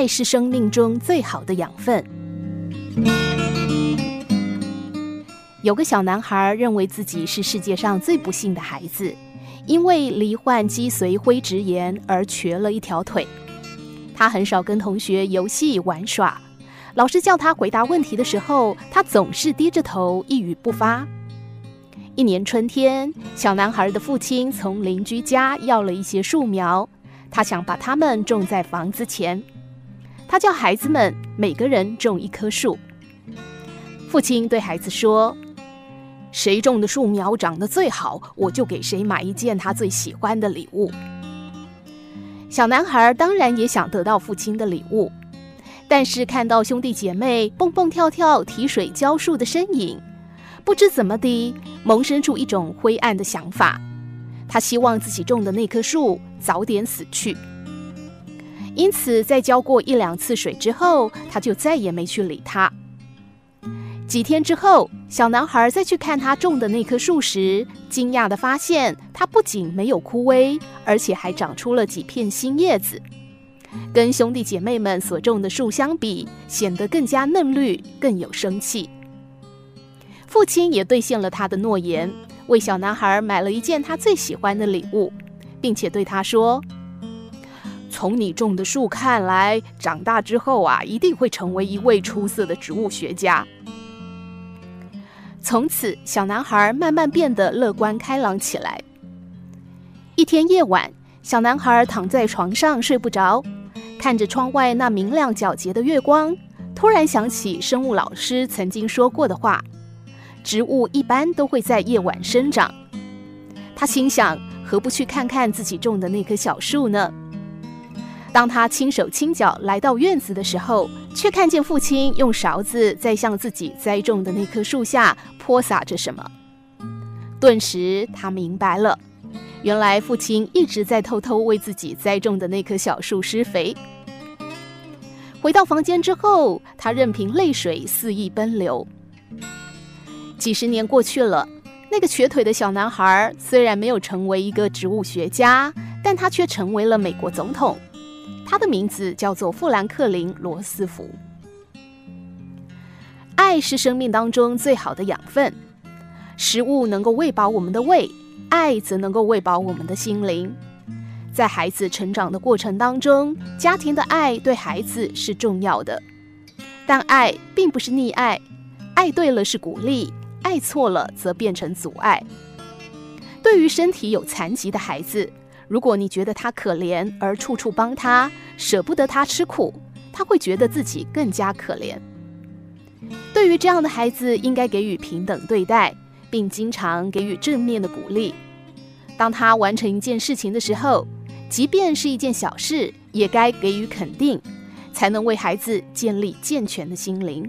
爱是生命中最好的养分。有个小男孩认为自己是世界上最不幸的孩子，因为罹患脊髓灰质炎而瘸了一条腿。他很少跟同学游戏玩耍，老师叫他回答问题的时候，他总是低着头一语不发。一年春天，小男孩的父亲从邻居家要了一些树苗，他想把它们种在房子前。他叫孩子们每个人种一棵树。父亲对孩子说。谁种的树苗长得最好，我就给谁买一件他最喜欢的礼物。小男孩当然也想得到父亲的礼物，但是看到兄弟姐妹蹦蹦跳跳提水浇树的身影，不知怎么的萌生出一种灰暗的想法。他希望自己种的那棵树早点死去。因此，在浇过一两次水之后，他就再也没去理他。几天之后，小男孩再去看他种的那棵树时，惊讶地发现，它不仅没有枯萎，而且还长出了几片新叶子，跟兄弟姐妹们所种的树相比，显得更加嫩绿，更有生气。父亲也兑现了他的诺言，为小男孩买了一件他最喜欢的礼物，并且对他说：“从你种的树看来，长大之后啊，一定会成为一位出色的植物学家。”从此，小男孩慢慢变得乐观开朗起来。一天夜晚，小男孩躺在床上睡不着，看着窗外那明亮皎洁的月光，突然想起生物老师曾经说过的话：植物一般都会在夜晚生长。他心想，何不去看看自己种的那棵小树呢？当他轻手轻脚来到院子的时候，却看见父亲用勺子在向自己栽种的那棵树下泼洒着什么。顿时，他明白了，原来父亲一直在偷偷为自己栽种的那棵小树施肥。回到房间之后，他任凭泪水肆意奔流。几十年过去了，那个瘸腿的小男孩虽然没有成为一个植物学家，但他却成为了美国总统。他的名字叫做富兰克林·罗斯福。爱是生命当中最好的养分，食物能够喂饱我们的胃，爱则能够喂饱我们的心灵。在孩子成长的过程当中，家庭的爱对孩子是重要的，但爱并不是溺爱，爱对了是鼓励，爱错了则变成阻碍。对于身体有残疾的孩子，如果你觉得他可怜而处处帮他，舍不得他吃苦，他会觉得自己更加可怜。对于这样的孩子，应该给予平等对待，并经常给予正面的鼓励。当他完成一件事情的时候，即便是一件小事，也该给予肯定，才能为孩子建立健全的心灵。